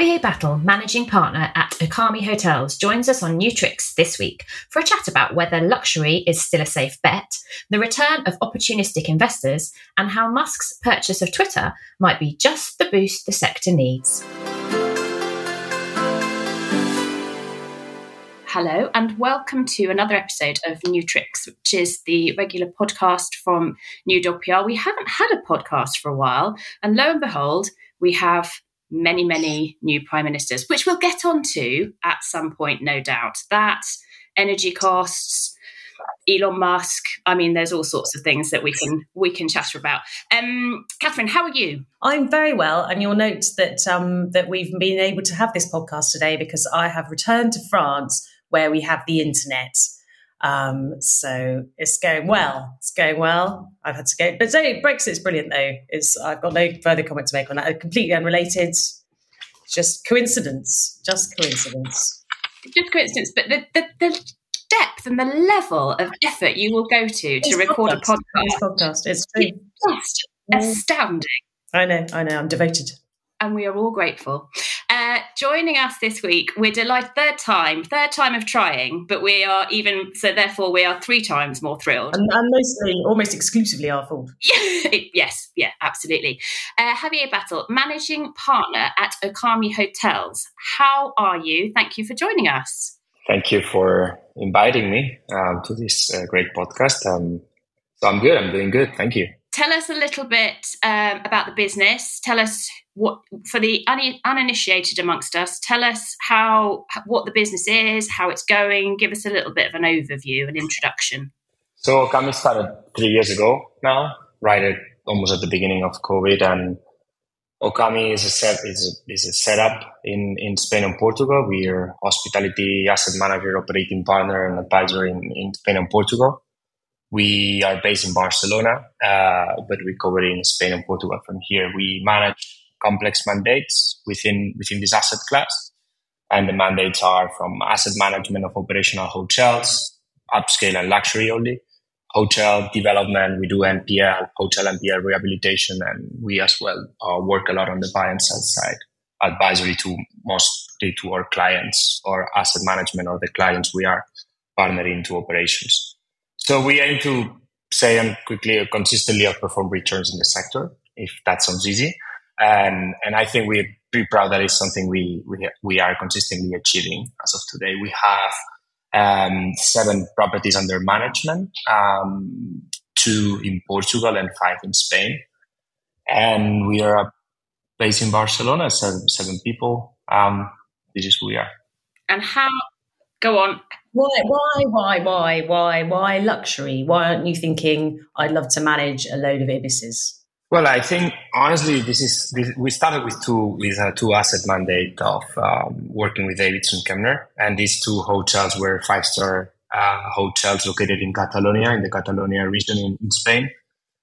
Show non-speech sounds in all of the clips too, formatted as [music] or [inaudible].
Javier Batlle, managing partner at Okami Hotels, joins us on New Tricks this week for a chat about whether luxury is still a safe bet, the return of opportunistic investors, and how Musk's purchase of Twitter might be just the boost the sector needs. Hello, and welcome to another episode of New Tricks, which is the regular podcast from New Dog PR. We haven't had a podcast for a while, and lo and behold, we have many, many new prime ministers, which we'll get onto at some point, no doubt. That, energy costs, Elon Musk. I mean, there's all sorts of things that we can we can chatter about. Um, Catherine, how are you? I'm very well, and you'll note that um, that we've been able to have this podcast today because I have returned to France where we have the internet. Um, so it's going well. It's going well. I've had to go, but so Brexit's brilliant though. It's I've got no further comment to make on that. Completely unrelated. Just coincidence. Just coincidence. Just coincidence. But the, the, the depth and the level of effort you will go to to it's record podcast. a podcast. It's podcast. It's, it's just astounding. I know. I know. I'm devoted and we are all grateful. Uh, joining us this week, we're delighted, third time, third time of trying, but we are even, so therefore we are three times more thrilled. And, and mostly, almost exclusively our fault. [laughs] yes, yeah, absolutely. Uh, Javier Batlle, managing partner at Okami Hotels. How are you? Thank you for joining us. Thank you for inviting me um, to this uh, great podcast. Um, so I'm good. I'm doing good. Thank you tell us a little bit um, about the business. Tell us what, for the un- uninitiated amongst us, tell us how what the business is, how it's going. Give us a little bit of an overview, an introduction. So Okami started three years ago now, right at almost at the beginning of COVID, and Okami is a set is a, is a setup in in Spain and Portugal. We are hospitality asset manager, operating partner, and advisor in, in Spain and Portugal. We are based in Barcelona, uh, but we cover in Spain and Portugal from here. We manage complex mandates within within this asset class, and the mandates are from asset management of operational hotels, upscale and luxury only, hotel development. We do NPL, hotel NPL rehabilitation, and we as well uh, work a lot on the buy and sell side, advisory to mostly to our clients or asset management or the clients we are partnering to operations. So we aim to say and quickly consistently outperform returns in the sector, if that sounds easy. And, and I think we're pretty proud that it's something we, we, we are consistently achieving as of today. We have um, seven properties under management, um, two in Portugal and five in Spain. And we are based in Barcelona, seven, seven people. Um, this is who we are. And how, go on, why, why, why, why, why, why luxury? Why aren't you thinking I'd love to manage a load of ibises? Well, I think honestly, this is this, we started with two with a two asset mandate of um, working with Davidson Kempner, and these two hotels were five star uh, hotels located in Catalonia, in the Catalonia region in, in, Spain.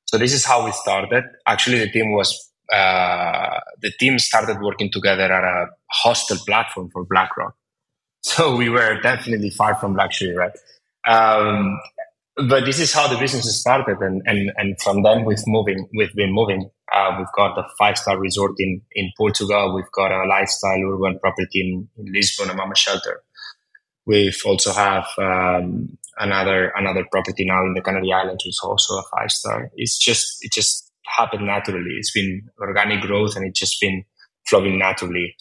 So this is how we started. Actually, the team was uh, the team started working together at a hostel platform for BlackRock. [laughs] So we were definitely far from luxury, right? Um, but this is how the business started, and and and from then we've moving, we've been moving. Uh, we've got a five star resort in in Portugal. We've got a lifestyle urban property in, in Lisbon, a mama shelter. We've also have um, another another property now in the Canary Islands, which is also a five star. It's just it just happened naturally. It's been organic growth, and it's just been flowing naturally,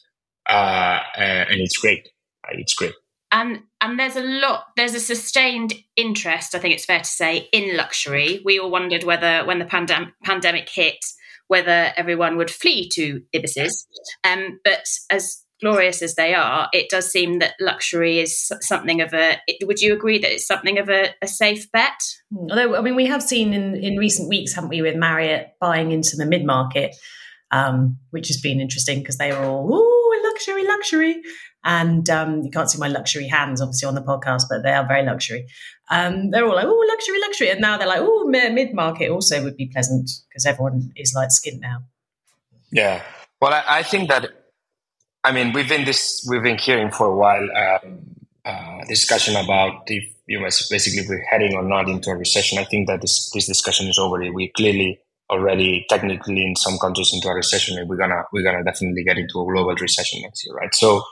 uh, and it's great it's great. And and there's a lot, there's a sustained interest. I think it's fair to say in luxury. We all wondered whether when the pandem- pandemic hit, whether everyone would flee to ibises. Um, but as glorious as they are, it does seem that luxury is something of a. Would you agree that it's something of a, a, safe bet? Hmm. Although, I mean, we have seen in, in recent weeks, haven't we, with Marriott buying into the mid market, um, which has been interesting because they were all, ooh, luxury, luxury. And um, you can't see my luxury hands, obviously, on the podcast, but they are very luxury. Um, they're all like, oh, luxury, luxury. And now they're like, oh, mid market also would be pleasant because everyone is like skint now. Yeah. Well, I, I, think that, I mean, we've been this, we've been hearing for a while um, uh, discussion about if you know, basically we're heading or not into a recession. I think that this, this discussion is over. We clearly already technically in some countries into a recession, and we're gonna we're gonna definitely get into a global recession next year, right? So,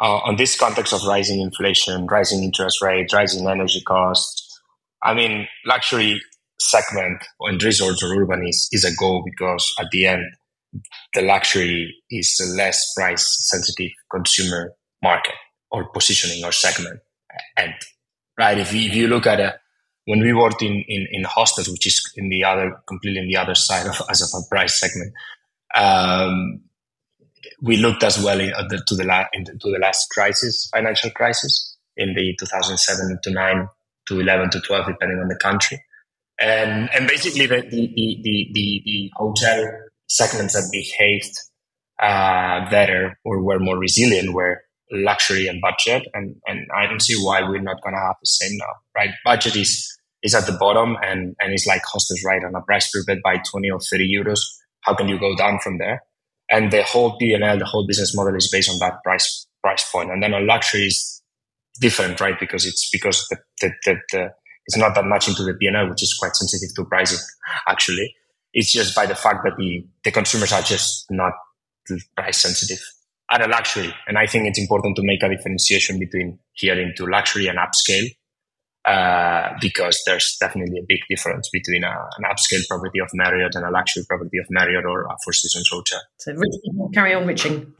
uh, on this context of rising inflation, rising interest rate, rising energy costs, I mean, luxury segment in resorts or urban is, is a go because at the end, the luxury is a less price sensitive consumer market or positioning or segment. And right, if you, if you look at a when we worked in, in, in hostels, which is in the other, completely in the other side of as of a price segment, um, we looked as well in, the, to the to the last crisis, financial crisis in the 2007 to 9 to 11 to 12, depending on the country. And, and basically the, the, the, the, the hotel segments that behaved uh, better or were more resilient were luxury and budget. And, and I don't see why we're not going to have the same now, right? Budget is, is at the bottom and, and it's like hostels, right? On a price per bed by 20 or 30 euros. How can you go down from there? And the whole P&L, the whole business model is based on that price, price point. And then on luxury is different, right? Because it's because the, the, the, the it's not that much into the P&L, which is quite sensitive to pricing, [laughs] actually. It's just by the fact that the, the consumers are just not price sensitive at a luxury. And I think it's important to make a differentiation between here into luxury and upscale. Uh, because there's definitely a big difference between a, an upscale property of Marriott and a luxury property of Marriott or a Four Seasons hotel. So carry on riching.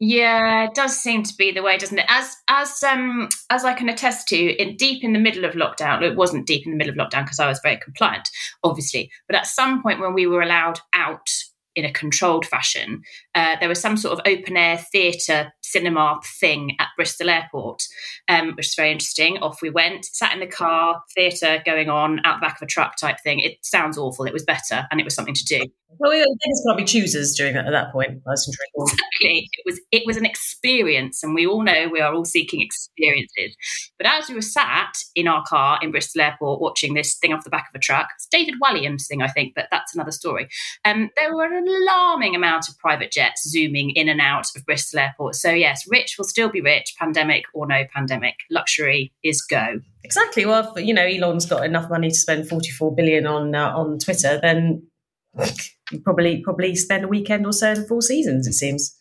Yeah, it does seem to be the way, doesn't it? As as um as I can attest to, in deep in the middle of lockdown, it wasn't deep in the middle of lockdown because I was very compliant, obviously. But at some point when we were allowed out in a controlled fashion. Uh, there was some sort of open air theatre cinema thing at Bristol Airport, um, which is very interesting. Off we went, sat in the car, theatre going on out the back of a truck type thing. It sounds awful. It was better, and it was something to do. Well, we can't be choosers during that at that point. Exactly. It was it was an experience, and we all know we are all seeking experiences. But as we were sat in our car in Bristol Airport watching this thing off the back of a truck, it's David Walliams thing, I think, but that's another story. Um, there were an alarming amount of private jets zooming in and out of Bristol Airport. So yes, rich will still be rich, pandemic or no pandemic. Luxury is go. Exactly. Well, if, you know, Elon's got enough money to spend 44 billion on uh, on Twitter, then you probably probably spend a weekend or so in Four Seasons. It seems.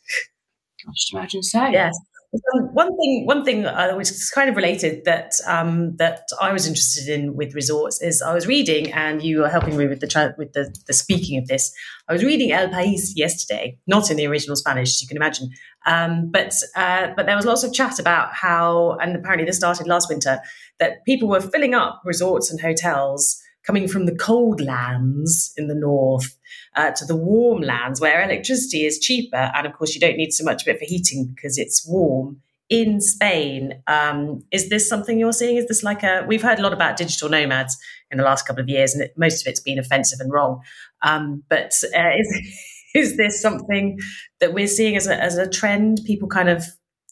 I just imagine so. Yes. One thing, one thing uh, which is kind of related that um, that I was interested in with resorts is I was reading, and you were helping me with the tra- with the, the speaking of this. I was reading El País yesterday, not in the original Spanish, as you can imagine, um, but uh, but there was lots of chat about how, and apparently this started last winter, that people were filling up resorts and hotels coming from the cold lands in the north uh, to the warm lands where electricity is cheaper. And of course, you don't need so much of it for heating because it's warm. In Spain, um, is this something you're seeing? Is this like a? We've heard a lot about digital nomads in the last couple of years, and it, most of it's been offensive and wrong. Um, but uh, is [laughs] is this something that we're seeing as a as a trend? People kind of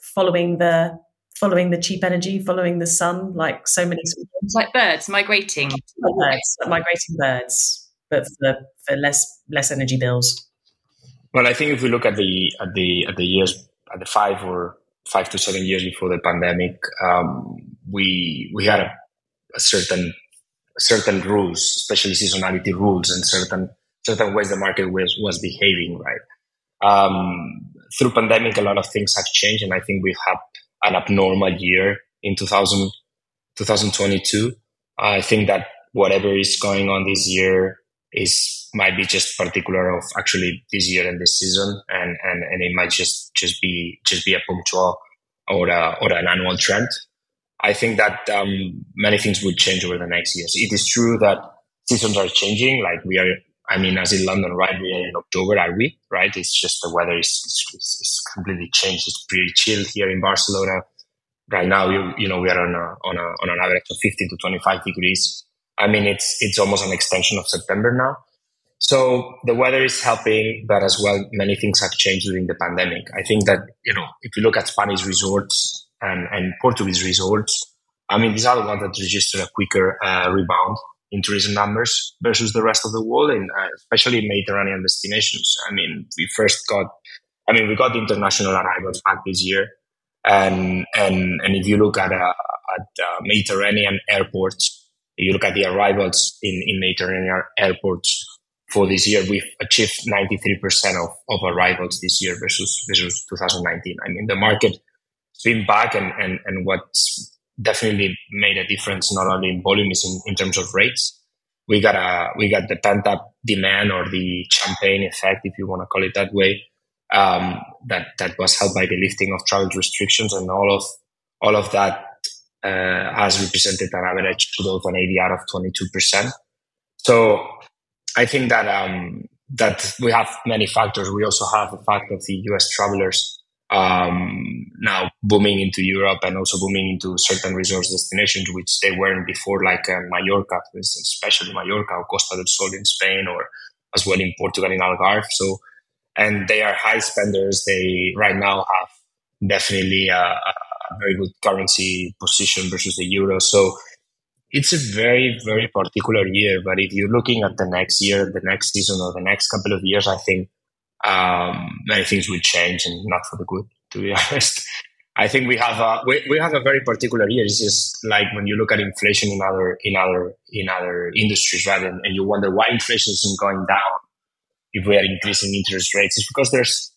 following the following the cheap energy, following the sun, like so many. It's like birds migrating. Birds, like migrating birds, but for, for less less energy bills. Well, I think if we look at the at the at the years at the five or five to seven years before the pandemic, um, we we had a, a certain certain rules, especially seasonality rules, and certain certain ways the market was was behaving. Right. Um, through pandemic, a lot of things have changed, and I think we have an abnormal year in 2000, 2022. I think that whatever is going on this year is might be just particular of actually this year and this season, and and, and it might just just be just be a punctual or a, or an annual trend. I think that um, many things will change over the next years. It is true that seasons are changing. Like we are, I mean, as in London, right? We are in October, are we? Right? It's just the weather is, is, is completely changed. It's pretty chill here in Barcelona. Right now, you, you know, we are on a, on a, on an average of 15 to 25 degrees. I mean, it's, it's almost an extension of September now. So the weather is helping, but as well, many things have changed during the pandemic. I think that, you know, if you look at Spanish resorts and, and Portuguese resorts, I mean, these are the ones that register a quicker uh, rebound in tourism numbers versus the rest of the world, and uh, especially Mediterranean destinations. I mean, we first got, I mean, we got international arrivals back this year, and and and if you look at uh, at uh, Mediterranean airports, you look at the arrivals in in Mediterranean airports for this year, we've achieved 93% of, of arrivals this year versus versus 2019. I mean, the market has been back, and, and, and what's definitely made a difference not only in volume is in, in terms of rates. We got a we got the pent up demand or the champagne effect, if you want to call it that way, um, that that was helped by the lifting of travel restrictions and all of all of that uh, has represented an average growth on ADR of 22%. So I think that um, that we have many factors. We also have the fact of the US travelers um, now booming into Europe and also booming into certain resource destinations, which they weren't before, like uh, Mallorca, for instance, especially Mallorca or Costa del Sol in Spain or as well in Portugal in Algarve. So, and they are high spenders. They right now have definitely a, a very good currency position versus the euro. So it's a very, very particular year. But if you're looking at the next year, the next season, or the next couple of years, I think um, many things will change and not for the good, to be [laughs] honest. I think we have a we, we have a very particular year. It's just like when you look at inflation in other in other in other industries, right? And, and you wonder why inflation isn't going down if we are increasing interest rates. It's because there's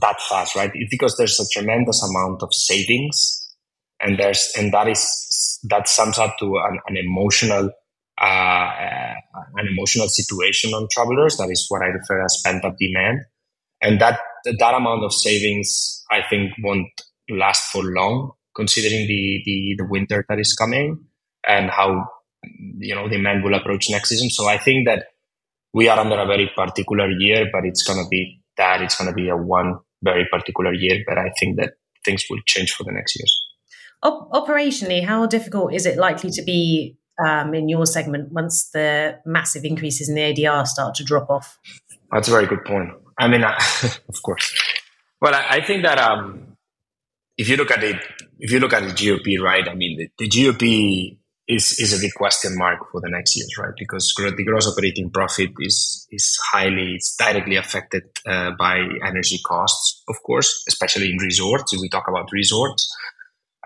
that fast, right? It's because there's a tremendous amount of savings, and there's and that is that sums up to an, an emotional uh, an emotional situation on travelers. That is what I refer as pent up demand, and that that amount of savings I think won't last for long, considering the the, the winter that is coming and how you know demand will approach next season. So I think that we are under a very particular year, but it's going to be that it's going to be a one very particular year, but I think that things will change for the next years. operationally, how difficult is it likely to be um, in your segment once the massive increases in the ADR start to drop off? That's a very good point. I mean, [laughs] of course. Well, I, I think that um, if you look at it, if you look at the GOP, right? I mean, the, the GOP is is a big question mark for the next years, right? Because the gross operating profit is is highly, it's directly affected uh, by energy costs, of course, especially in resorts. If we talk about resorts,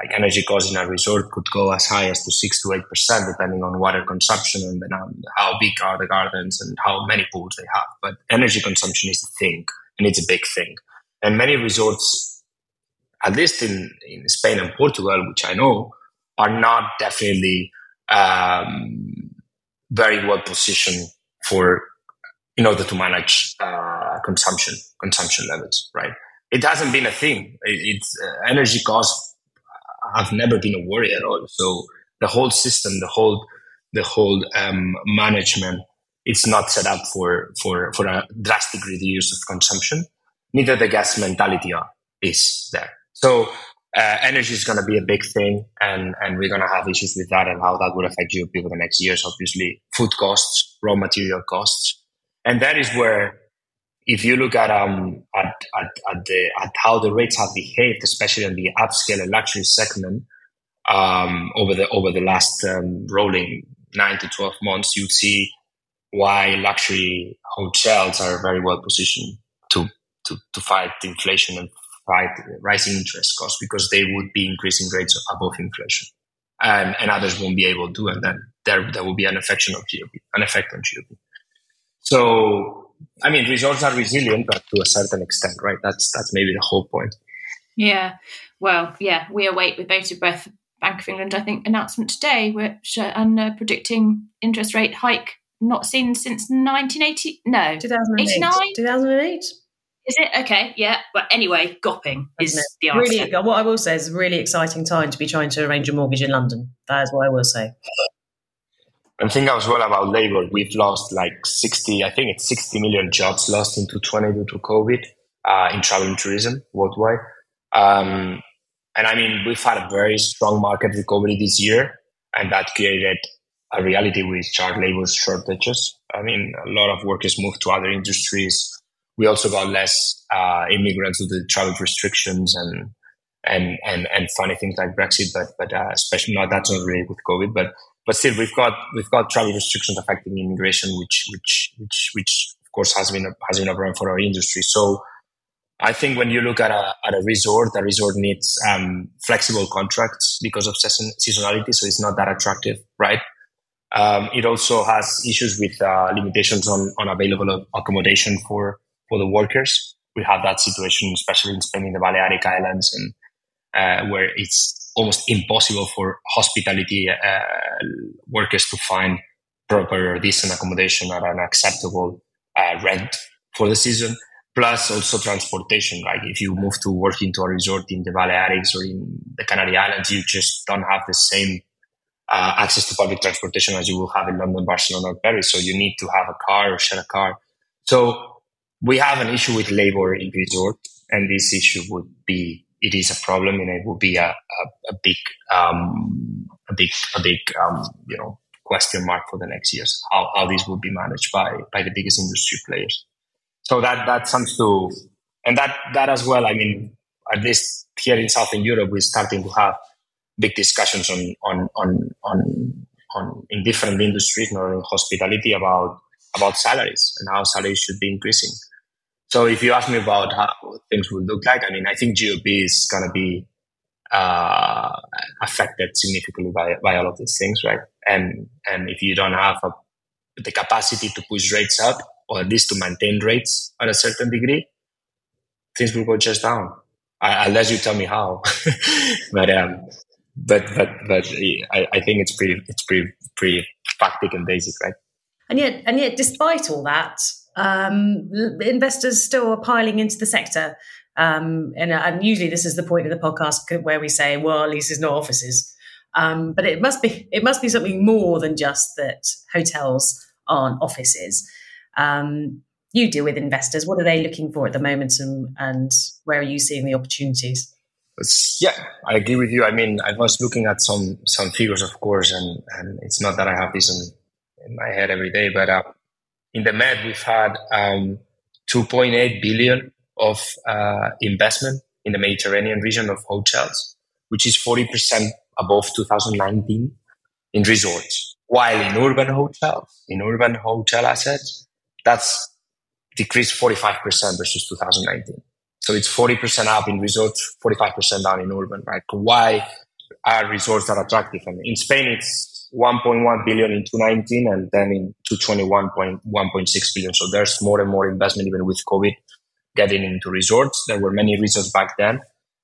like energy costs in a resort could go as high as to six to eight percent, depending on water consumption and then how big are the gardens and how many pools they have. But energy consumption is a thing, and it's a big thing. And many resorts, at least in, in Spain and Portugal, which I know, are not definitely um, very well positioned for in order to manage uh, consumption consumption levels. Right? It hasn't been a thing. It, it's uh, energy costs have never been a worry at all. So the whole system, the whole the whole um, management, it's not set up for for for a drastic reduce of consumption. Neither the gas mentality is there. So uh, energy is going to be a big thing, and and we're going to have issues with that and how that would affect GOP for the next years. Obviously, food costs, raw material costs, and that is where, if you look at um at at, at the at how the rates have behaved, especially in the upscale and luxury segment, um, over the over the last um, rolling nine to twelve months, you'd see why luxury hotels are very well positioned to to, to fight inflation and fight rising interest costs because they would be increasing rates above inflation. And, and others won't be able to, and then there, there will be an effect on GOP, an effect on GOP. So, I mean, resorts are resilient, but to a certain extent, right? That's that's maybe the whole point. Yeah. Well, yeah, we await with bated breath Bank of England, I think, announcement today, which uh, and uh, predicting interest rate hike not seen since 1980. No, 2008. 2008. Is it okay? Yeah, but anyway, gopping is the answer. Really, what I will say is a really exciting time to be trying to arrange a mortgage in London. That is what I will say. And think as well about labor. We've lost like sixty. I think it's sixty million jobs lost in 2020 due to COVID uh, in travel and tourism worldwide. Um, and I mean, we've had a very strong market recovery this year, and that created a reality with child labor shortages. I mean, a lot of workers moved to other industries we also got less uh, immigrants with the travel restrictions and and and and funny things like Brexit, but but uh, especially not that's not related with COVID, but but still we've got we've got travel restrictions affecting immigration, which which which which of course has been a, has been a problem for our industry. So I think when you look at a at a resort, a resort needs um, flexible contracts because of season, seasonality, so it's not that attractive, right? Um, it also has issues with uh, limitations on, on available accommodation for, for the workers. We have that situation, especially in Spain, in the Balearic Islands, and uh, where it's almost impossible for hospitality uh, workers to find proper, or decent accommodation at an acceptable uh, rent for the season. Plus, also transportation. Like if you move to work into a resort in the Balearics or in the Canary Islands, you just don't have the same uh, access to public transportation as you will have in London, Barcelona, or Paris. So you need to have a car or share a car. So we have an issue with labor in resort, and this issue would be it is a problem, and it will be a, a, a big um, a big a big um, you know question mark for the next years. How how this will be managed by by the biggest industry players. So that that comes to and that that as well. I mean, at least here in Southern Europe, we're starting to have big discussions on on on on, on in different industries, not in hospitality, about about salaries and how salaries should be increasing. So if you ask me about how things would look like, I mean, I think GOP is going to be uh, affected significantly by, by all of these things, right? And and if you don't have a, the capacity to push rates up, or at least to maintain rates at a certain degree, things will go just down, uh, unless you tell me how. [laughs] but um, but but but I, I think it's pretty it's pretty pretty practical and basic, right? And yet, and yet, despite all that, um, investors still are piling into the sector. Um, and, and, usually, this is the point of the podcast where we say, "Well, leases, not offices." Um, but it must be it must be something more than just that hotels aren't offices. Um, you deal with investors. What are they looking for at the moment, and, and where are you seeing the opportunities? Yeah, I agree with you. I mean, I was looking at some some figures, of course, and and it's not that I have this in, in my head every day, but uh, in the Med we've had um, 2.8 billion of uh, investment in the Mediterranean region of hotels, which is 40% above 2019 in resorts. While in urban hotels, in urban hotel assets, that's decreased 45% versus 2019. So it's 40% up in resorts, 45% down in urban, right? Why are resorts that attractive? And in Spain, it's 1.1 billion in 2019 and then in 2021.1.6 billion. So there's more and more investment even with COVID getting into resorts. There were many reasons back then,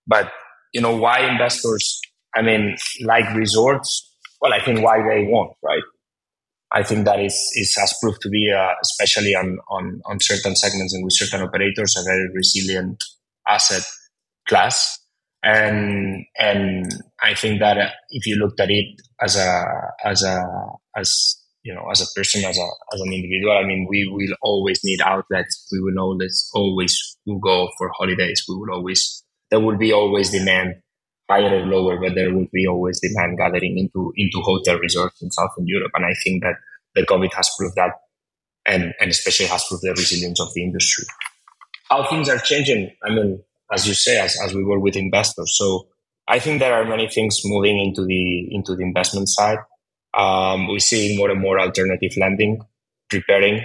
but you know, why investors, I mean, like resorts? Well, I think why they want, right? I think that is, is has proved to be, uh, especially on, on, on certain segments and with certain operators, a very resilient asset class. And, and I think that uh, if you looked at it as a, as a, as, you know, as a person, as a, as an individual, I mean, we will always need outlets. We will always, always will go for holidays. We will always, there will be always demand higher or lower, but there will be always demand gathering into into hotel resorts in Southern Europe. And I think that the COVID has proved that, and and especially has proved the resilience of the industry. How things are changing, I mean, as you say, as, as we work with investors. So I think there are many things moving into the into the investment side. Um, we see more and more alternative lending preparing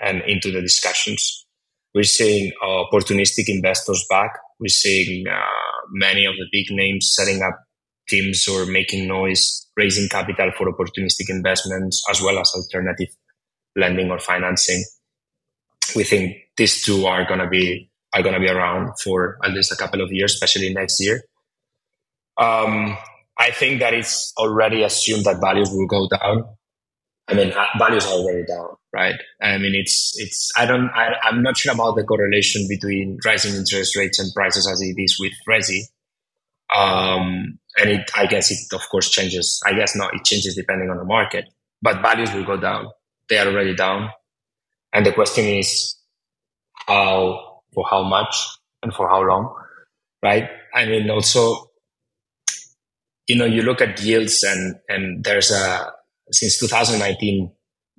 and into the discussions. We're seeing uh, opportunistic investors back. We're seeing uh, many of the big names setting up teams or making noise, raising capital for opportunistic investments, as well as alternative lending or financing. We think these two are going to be are going to be around for at least a couple of years, especially next year. Um, I think that it's already assumed that values will go down. I mean, values are already down, right? I mean, it's it's. I don't. I, I'm not sure about the correlation between rising interest rates and prices as it is with resi. Um, and it, I guess it, of course, changes. I guess not. It changes depending on the market, but values will go down. They are already down, and the question is how, for how much, and for how long, right? I mean, also, you know, you look at yields, and and there's a since 2019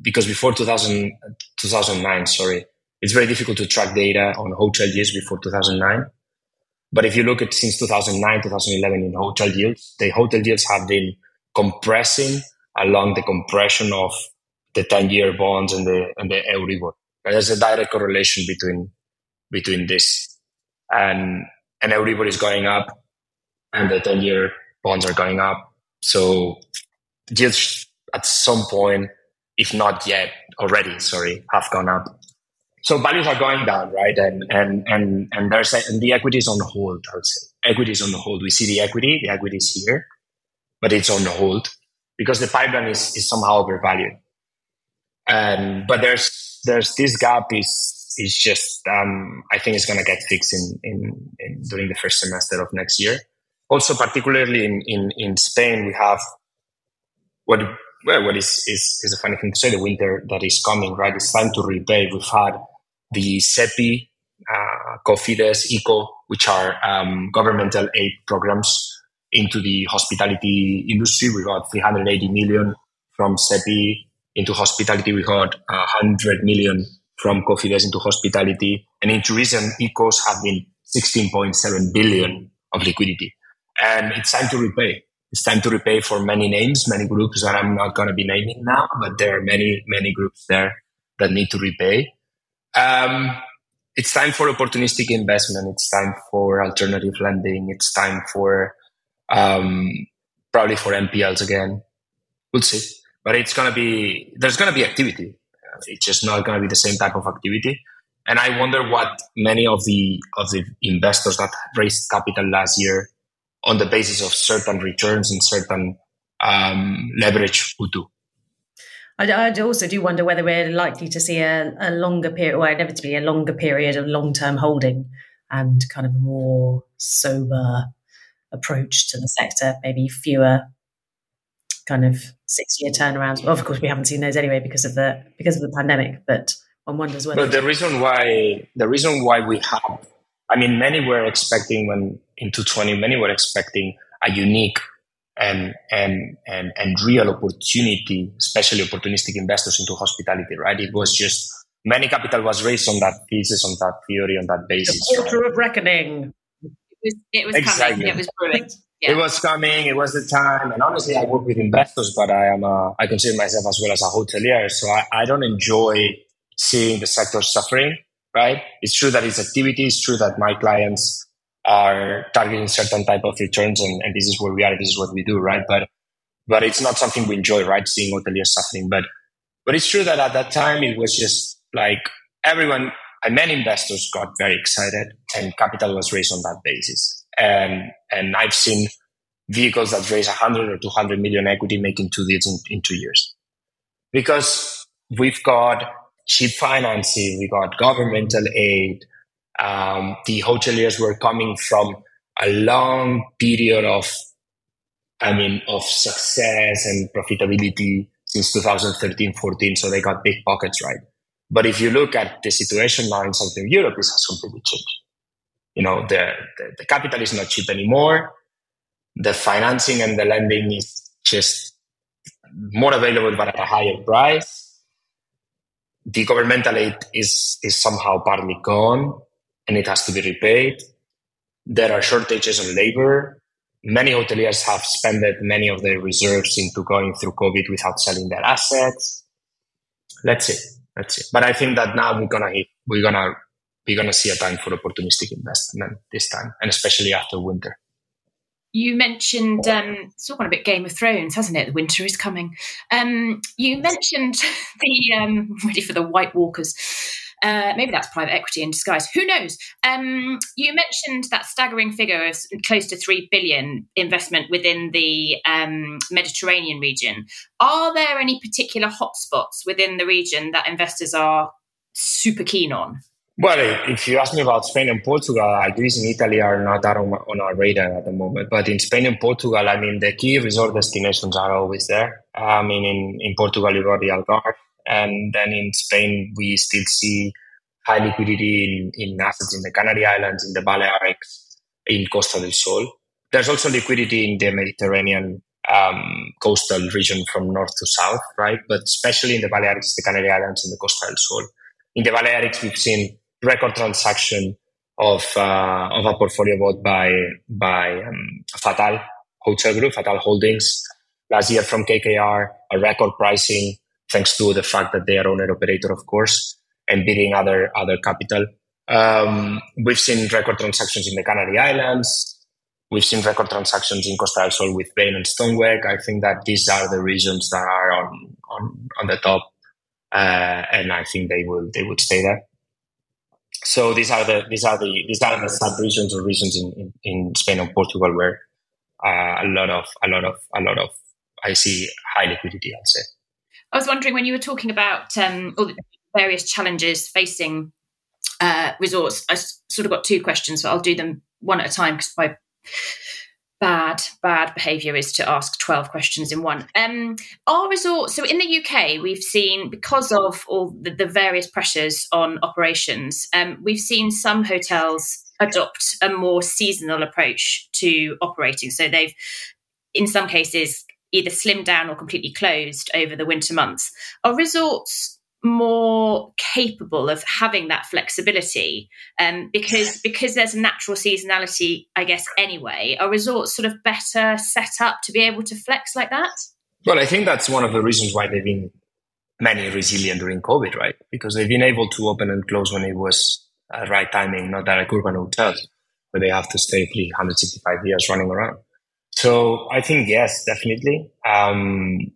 because before 2000, 2009, sorry, it's very difficult to track data on hotel yields before 2009. But if you look at since 2009, 2011 in hotel yields, the hotel yields have been compressing along the compression of the 10 year bonds and the, and the Euribor. There's a direct correlation between, between this and, and Euribor is going up and the 10 year bonds are going up. So yields at some point, if not yet already, sorry, have gone up. So values are going down, right? And and and and there's a, and the equity is on hold. I would say equity is on hold. We see the equity, the equity is here, but it's on hold because the pipeline is, is somehow overvalued. And but there's there's this gap is is just um, I think it's going to get fixed in, in, in during the first semester of next year. Also, particularly in, in, in Spain, we have what well, what is, is is a funny thing to say. The winter that is coming, right? It's time to repay. We've had the SEPI, uh, Cofides, ICO, which are um, governmental aid programs into the hospitality industry. We got 380 million from SEPI into hospitality. We got 100 million from Cofides into hospitality. And in tourism, ICOs have been 16.7 billion of liquidity. And it's time to repay. It's time to repay for many names, many groups that I'm not going to be naming now, but there are many, many groups there that need to repay. Um, it's time for opportunistic investment. It's time for alternative lending. It's time for um, probably for NPLs again. We'll see. But it's going to be, there's going to be activity. It's just not going to be the same type of activity. And I wonder what many of the of the investors that raised capital last year on the basis of certain returns and certain um, leverage would do. I, also do wonder whether we're likely to see a, a longer period, or inevitably a longer period of long term holding and kind of a more sober approach to the sector, maybe fewer kind of six year turnarounds. Well, of course, we haven't seen those anyway because of the because of the pandemic. But one wonders whether. But the reason why the reason why we have, I mean, many were expecting when in 2020, many were expecting a unique and and and and real opportunity, especially opportunistic investors into hospitality. Right? It was just many capital was raised on that thesis, on that theory, on that basis. The portal right? of reckoning. It was, it was exactly. coming. It was brewing. Yeah. It was coming. It was the time. And honestly, I work with investors, but I am a, I consider myself as well as a hotelier. So I, I don't enjoy seeing the sector suffering, right? It's true that it's activity. It's true that my clients are targeting certain type of returns and, and this is where we are. This is what we do, right? But, but it's not something we enjoy, right? Seeing hoteliers suffering. But, but it's true that at that time, it was just like everyone, and many investors got very excited and capital was raised on that basis and and I've seen vehicles that raise 100 or 200 million equity making two deals in, in two years because we've got cheap financing, we got governmental aid. Um, the hoteliers were coming from a long period of, I mean, of success and profitability since 2013, 14. So they got big pockets, right? But if you look at the situation now in Southern Europe, this has completely changed you know the, the, the capital is not cheap anymore. The financing and the lending is just more available but at a higher price. The governmental aid is is somehow partly gone and it has to be repaid. There are shortages of labor. Many hoteliers have spent many of their reserves into going through covid without selling their assets. Let's see. Let's see. But i think that now we're gonna hit we're gonna we're going to see a time for opportunistic investment this time, and especially after winter. You mentioned um, it's all gone a bit Game of Thrones, hasn't it? The winter is coming. Um, you mentioned [laughs] the um, ready for the White Walkers. Uh, maybe that's private equity in disguise. Who knows? Um, you mentioned that staggering figure of close to three billion investment within the um, Mediterranean region. Are there any particular hotspots within the region that investors are super keen on? Well, if you ask me about Spain and Portugal, Greece and Italy are not that on, on, our radar at the moment. But in Spain and Portugal, I mean, the key resort destinations are always there. I mean, in, in Portugal, you've got the Algarve. And then in Spain, we still see high liquidity in, in assets in the Canary Islands, in the Balearics, in Costa del Sol. There's also liquidity in the Mediterranean um, coastal region from north to south, right? But especially in the Balearics, the Canary Islands, and the Costa del Sol. In the Balearics, we've seen record transaction of uh, of a portfolio bought by by um, Fattal Hotel Group, Fattal Holdings last year from KKR, a record pricing thanks to the fact that they are owner operator, of course, and bidding other other capital. Um, we've seen record transactions in the Canary Islands. We've seen record transactions in Costa del Sol with Bain and Stoneweg. I think that these are the regions that are on on, on the top, uh, and I think they will they would stay there. So these are the these are the these are the sub regions or regions in, in, in Spain and Portugal where uh, a lot of a lot of a lot of I see high liquidity. I'd say. I was wondering when you were talking about um, all the various challenges facing uh, resorts. I sort of got two questions, but I'll do them one at a time because my bad bad behaviour is to ask twelve questions in one. Um, our resorts. So in the UK, we've seen because of all the, the various pressures on operations, um, we've seen some hotels adopt a more seasonal approach to operating. So they've, in some cases, either slimmed down or completely closed over the winter months. Are resorts more capable of having that flexibility um, because because there's natural seasonality i guess anyway. Are resorts sort of better set up to be able to flex like that? Well i think that's one of the reasons why they've been many resilient during covid right? Because they've been able to open and close when it was uh, right timing not that like urban hotels where they have to stay 365 years running around. So i think yes definitely. Um,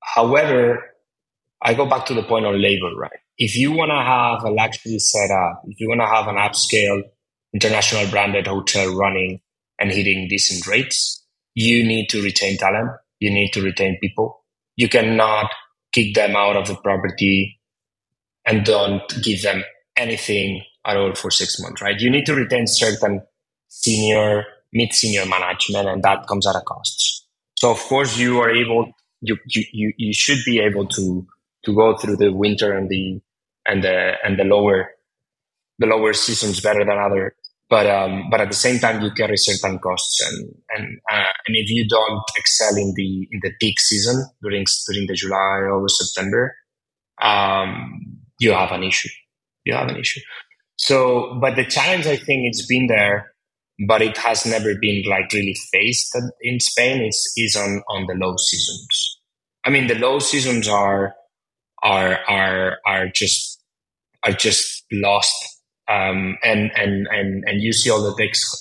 however I go back to the point on labor, right? If you want to have a luxury setup, if you want to have an upscale international branded hotel running and hitting decent rates, you need to retain talent. You need to retain people. You cannot kick them out of the property and don't give them anything at all for six months, right? You need to retain certain senior, mid senior management, and that comes at a cost. So, of course, you are able, you, you, you should be able to to go through the winter and the and the and the lower the lower seasons better than other. But um, but at the same time you carry certain costs. And and uh, and if you don't excel in the in the peak season during during the July August September um, you have an issue. You have an issue. So but the challenge I think it's been there but it has never been like really faced in Spain. Is is on on the low seasons. I mean the low seasons are are are are just are just lost um, and and and and you see all the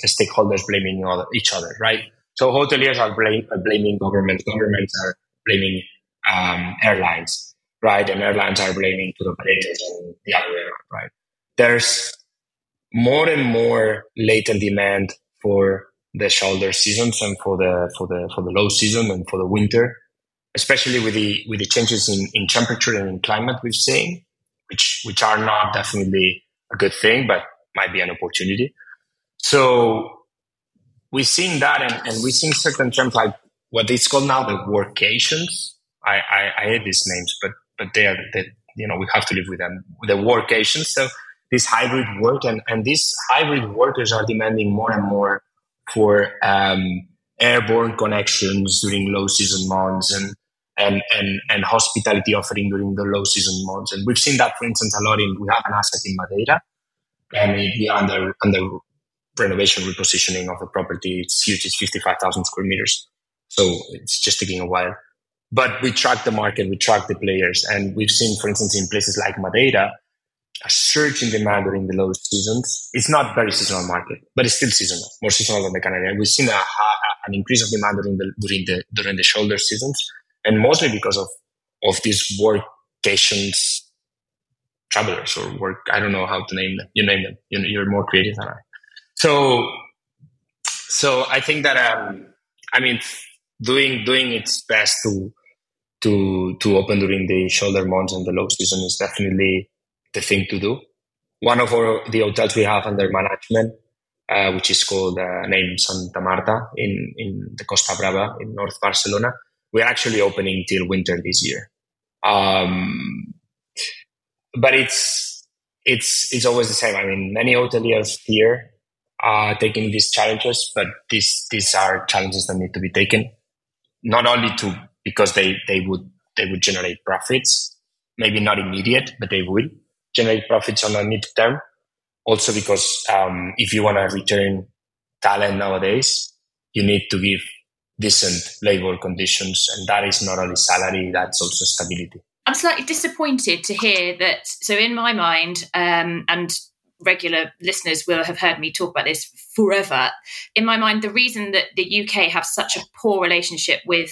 stakeholders blaming each other, right? So hoteliers are, blame, blaming governments, governments are blaming um, airlines, right? And airlines are blaming tour operators and the other way around, right? There's more and more latent demand for the shoulder seasons and for the for the for the low season and for the winter especially with the with the changes in, in temperature and in climate we've seen, which which are not definitely a good thing, but might be an opportunity. So we're seeing that, and, and we're seeing certain terms like what it's called now the workations. I, I, I hate these names, but but they are that you know we have to live with them. The workations. So this hybrid work, and and these hybrid workers are demanding more and more for um, airborne connections during low season months and and, and, and hospitality offering during the low season months. And we've seen that, for instance, a lot in, we have an asset in Madeira and it, under, under renovation repositioning of the property. It's huge. It's 55,000 square meters. So it's just taking a while. But we track the market, we track the players. And we've seen, for instance, in places like Madeira, a surge in demand during the low seasons. It's not very seasonal market, but it's still seasonal, more seasonal than the Canadian. We've seen a, a, an increase of demand during the during the during the shoulder seasons, and mostly because of of these workations travelers or work i don't know how to name them. You name them. You're more creative than i. So so i think that um i mean doing doing its best to to to open during the shoulder months and the low season is definitely the thing to do. One of our the hotels we have under management uh, which is called uh, named Santa Marta in, in the Costa Brava in North Barcelona we're actually opening till winter this year. Um, but it's it's it's always the same. I mean, many hoteliers here are taking these challenges, but these these are challenges that need to be taken, not only to because they they would they would generate profits, maybe not immediate, but they will generate profits on a mid term. Also, because um, if you want to return talent nowadays, you need to give decent labor conditions. And that is not only salary, that's also stability. I'm slightly disappointed to hear that. So, in my mind, um, and regular listeners will have heard me talk about this forever. In my mind, the reason that the UK have such a poor relationship with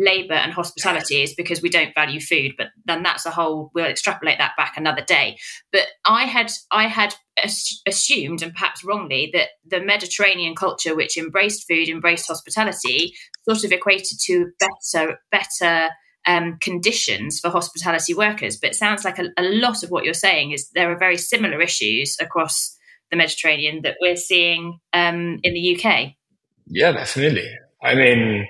labour and hospitality is because we don't value food. But then that's a whole. We'll extrapolate that back another day. But I had I had assumed, and perhaps wrongly, that the Mediterranean culture, which embraced food, embraced hospitality, sort of equated to better better um, conditions for hospitality workers. But it sounds like a, a lot of what you're saying is there are very similar issues across the Mediterranean that we're seeing um, in the UK. Yeah, definitely. I mean,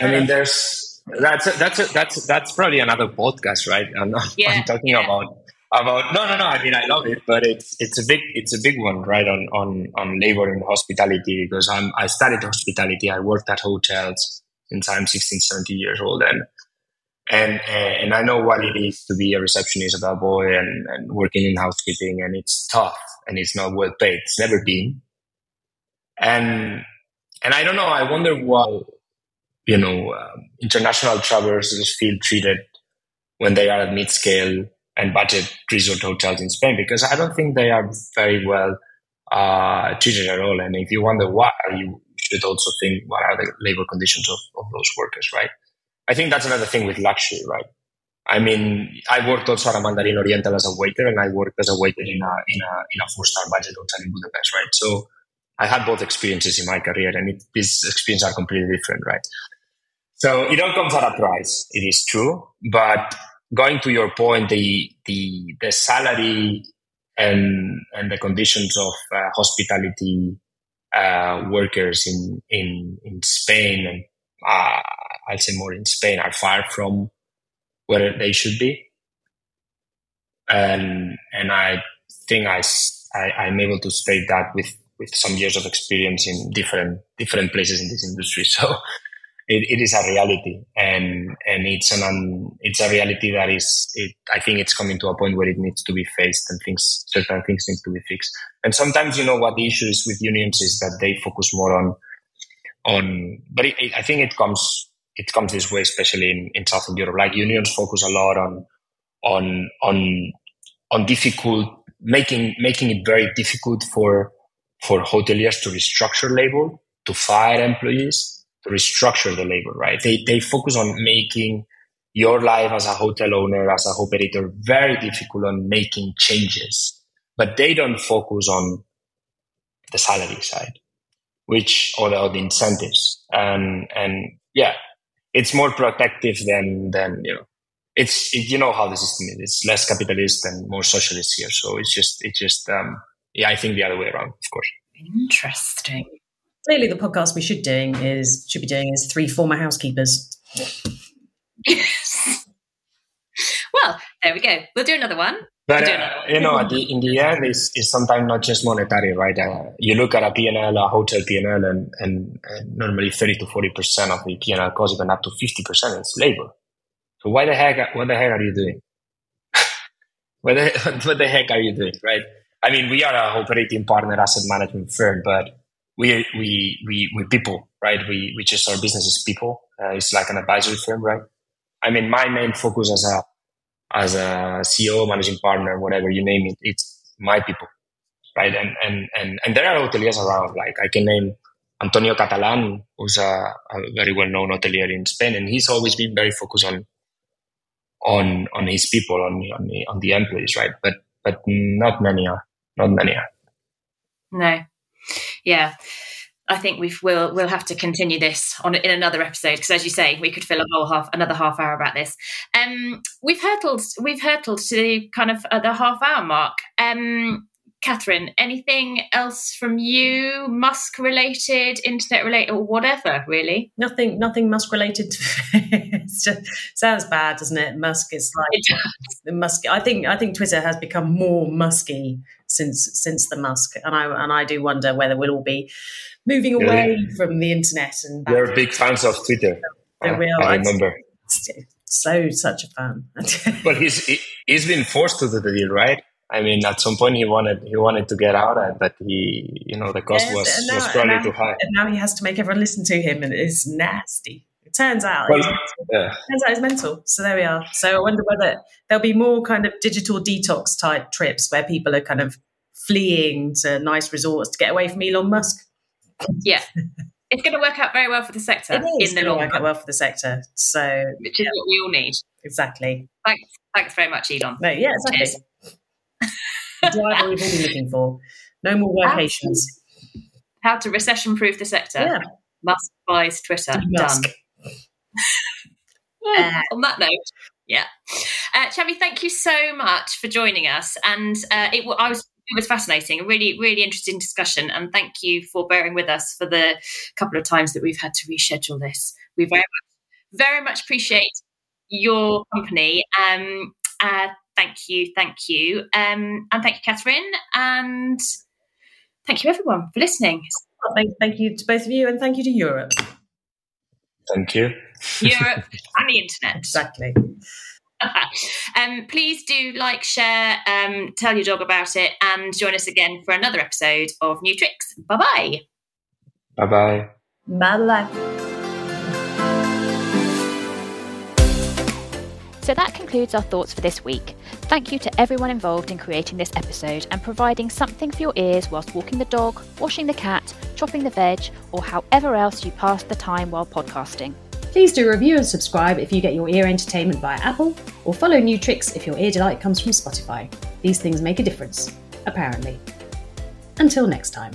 I mean, there's that's a, that's a, that's that's probably another podcast, right? I'm, not, yeah, I'm talking yeah. about about no no no. I mean, I love it, but it's it's a big it's a big one, right? On on on labor and hospitality because I'm I studied hospitality. I worked at hotels since I'm 16, 17 years old, and and and I know what it is to be a receptionist at a boy and, and working in housekeeping, and it's tough and it's not well paid. It's never been, and and I don't know. I wonder why you know um, international travelers feel treated when they are at mid scale and budget resort hotels in Spain because I don't think they are very well uh, treated at all. And if you wonder why, you should also think what are the labor conditions of, of those workers, right? I think that's another thing with luxury, right? I mean, I worked also at a Mandarin Oriental as a waiter, and I worked as a waiter in a in a in a four star budget hotel in Budapest, right? So I had both experiences in my career, and it, these experiences are completely different, right? So it all comes at a price. It is true, but going to your point, the the the salary and and the conditions of uh, hospitality uh, workers in in in Spain and uh, I'll say more in Spain are far from where they should be, and and I think I, I am able to state that with with some years of experience in different different places in this industry. [laughs] So it, it is a reality and and it's an un, it's a reality that is it, I think it's coming to a point where it needs to be faced and things certain things need to be fixed. And sometimes you know what the issue is with unions is that they focus more on on but it, it, I think it comes it comes this way especially in, in Southern Europe. Like unions focus a lot on on on on difficult making making it very difficult for for hoteliers to restructure labor, to fire employees restructure the labor, right? They, they focus on making your life as a hotel owner, as a operator, very difficult on making changes, but they don't focus on the salary side, which or the, or the incentives, and and yeah, it's more protective than than you know. It's it, you know how the system is. It's less capitalist and more socialist here. So it's just it's just um, yeah. I think the other way around, of course. Interesting clearly the podcast we should doing is should be doing is three former housekeepers. Yes. [laughs] well, there we go. We'll do another one. But we'll uh, you know, the, in the end, it's, it's sometimes not just monetary, right? Uh, you look at a PNL, a hotel PNL, and, and, and normally 30 to 40 percent of the PNL cost, even up to 50 percent, is labor. So why the heck? What the heck are you doing? [laughs] what, the, [laughs] what the heck are you doing, right? I mean, we are a operating partner asset management firm, but we we we we people, right? We we just our business is people. Uh, it's like an advisory firm, right? I mean, my main focus as a as a CEO, managing partner, whatever you name it, it's my people, right? And and and and there are hoteliers around. Like I can name Antonio Catalan, who's a, a very well known hotelier in Spain, and he's always been very focused on on on his people, on on the, on the employees, right? But but not many are, not many are. No, yeah. I think we will we'll have to continue this on in another episode because, as you say, we could fill a whole half another half hour about this. Um, we've hurtled we've hurtled to the kind of uh, the half hour mark. Um, Catherine, anything else from you, Musk related, internet related, or whatever, really? Nothing, nothing Musk related. [laughs] To Facebook. Sounds bad, doesn't it? Musk is like the Musk. I think, I think Twitter has become more musky since since the Musk, and I and I do wonder whether we'll all be moving away yeah. from the internet. And we're big fans of Twitter. Oh, I, I remember. [laughs] So such a fan. [laughs] but he's he, he's been forced to do the deal, right? I mean, at some point he wanted he wanted to get out, of but he, you know, the cost yes, was, now, was probably now, too high. And now he has to make everyone listen to him, and it's nasty. It turns out, well, yeah. turns out it's mental. So there we are. So I wonder whether there'll be more kind of digital detox type trips where people are kind of fleeing to nice resorts to get away from Elon Musk. Yeah. it's going to work out very well for the sector it is in the long work run. out well for the sector. So, which is yeah. what we all need. Exactly. Thanks, thanks very much, Elon. No, yeah, exactly. the driver we've all been looking for. No more workations. How to recession-proof the sector. Yeah. Musk buys Twitter. Done. [laughs] uh, on that note, yeah. Uh, Chavi, thank you so much for joining us. And uh, it, I was it was fascinating, a really, really interesting discussion. And thank you for bearing with us for the couple of times that we've had to reschedule this. We very much, very much appreciate your company. Um, uh, thank you, thank you. Um, and thank you, Catherine. And thank you, everyone, for listening. Thank, thank you to both of you, and thank you to Europe. Thank you. Europe [laughs] and the internet. Exactly. [laughs] um, please do like, share, um, tell your dog about it, and join us again for another episode of New Tricks. Bye bye. Bye bye. Bye bye. So that concludes our thoughts for this week. Thank you to everyone involved in creating this episode and providing something for your ears whilst walking the dog, washing the cat, chopping the veg, or however else you pass the time while podcasting. Please do review and subscribe if you get your ear entertainment via Apple, or follow New Tricks if your ear delight comes from Spotify. These things make a difference, apparently. Until next time.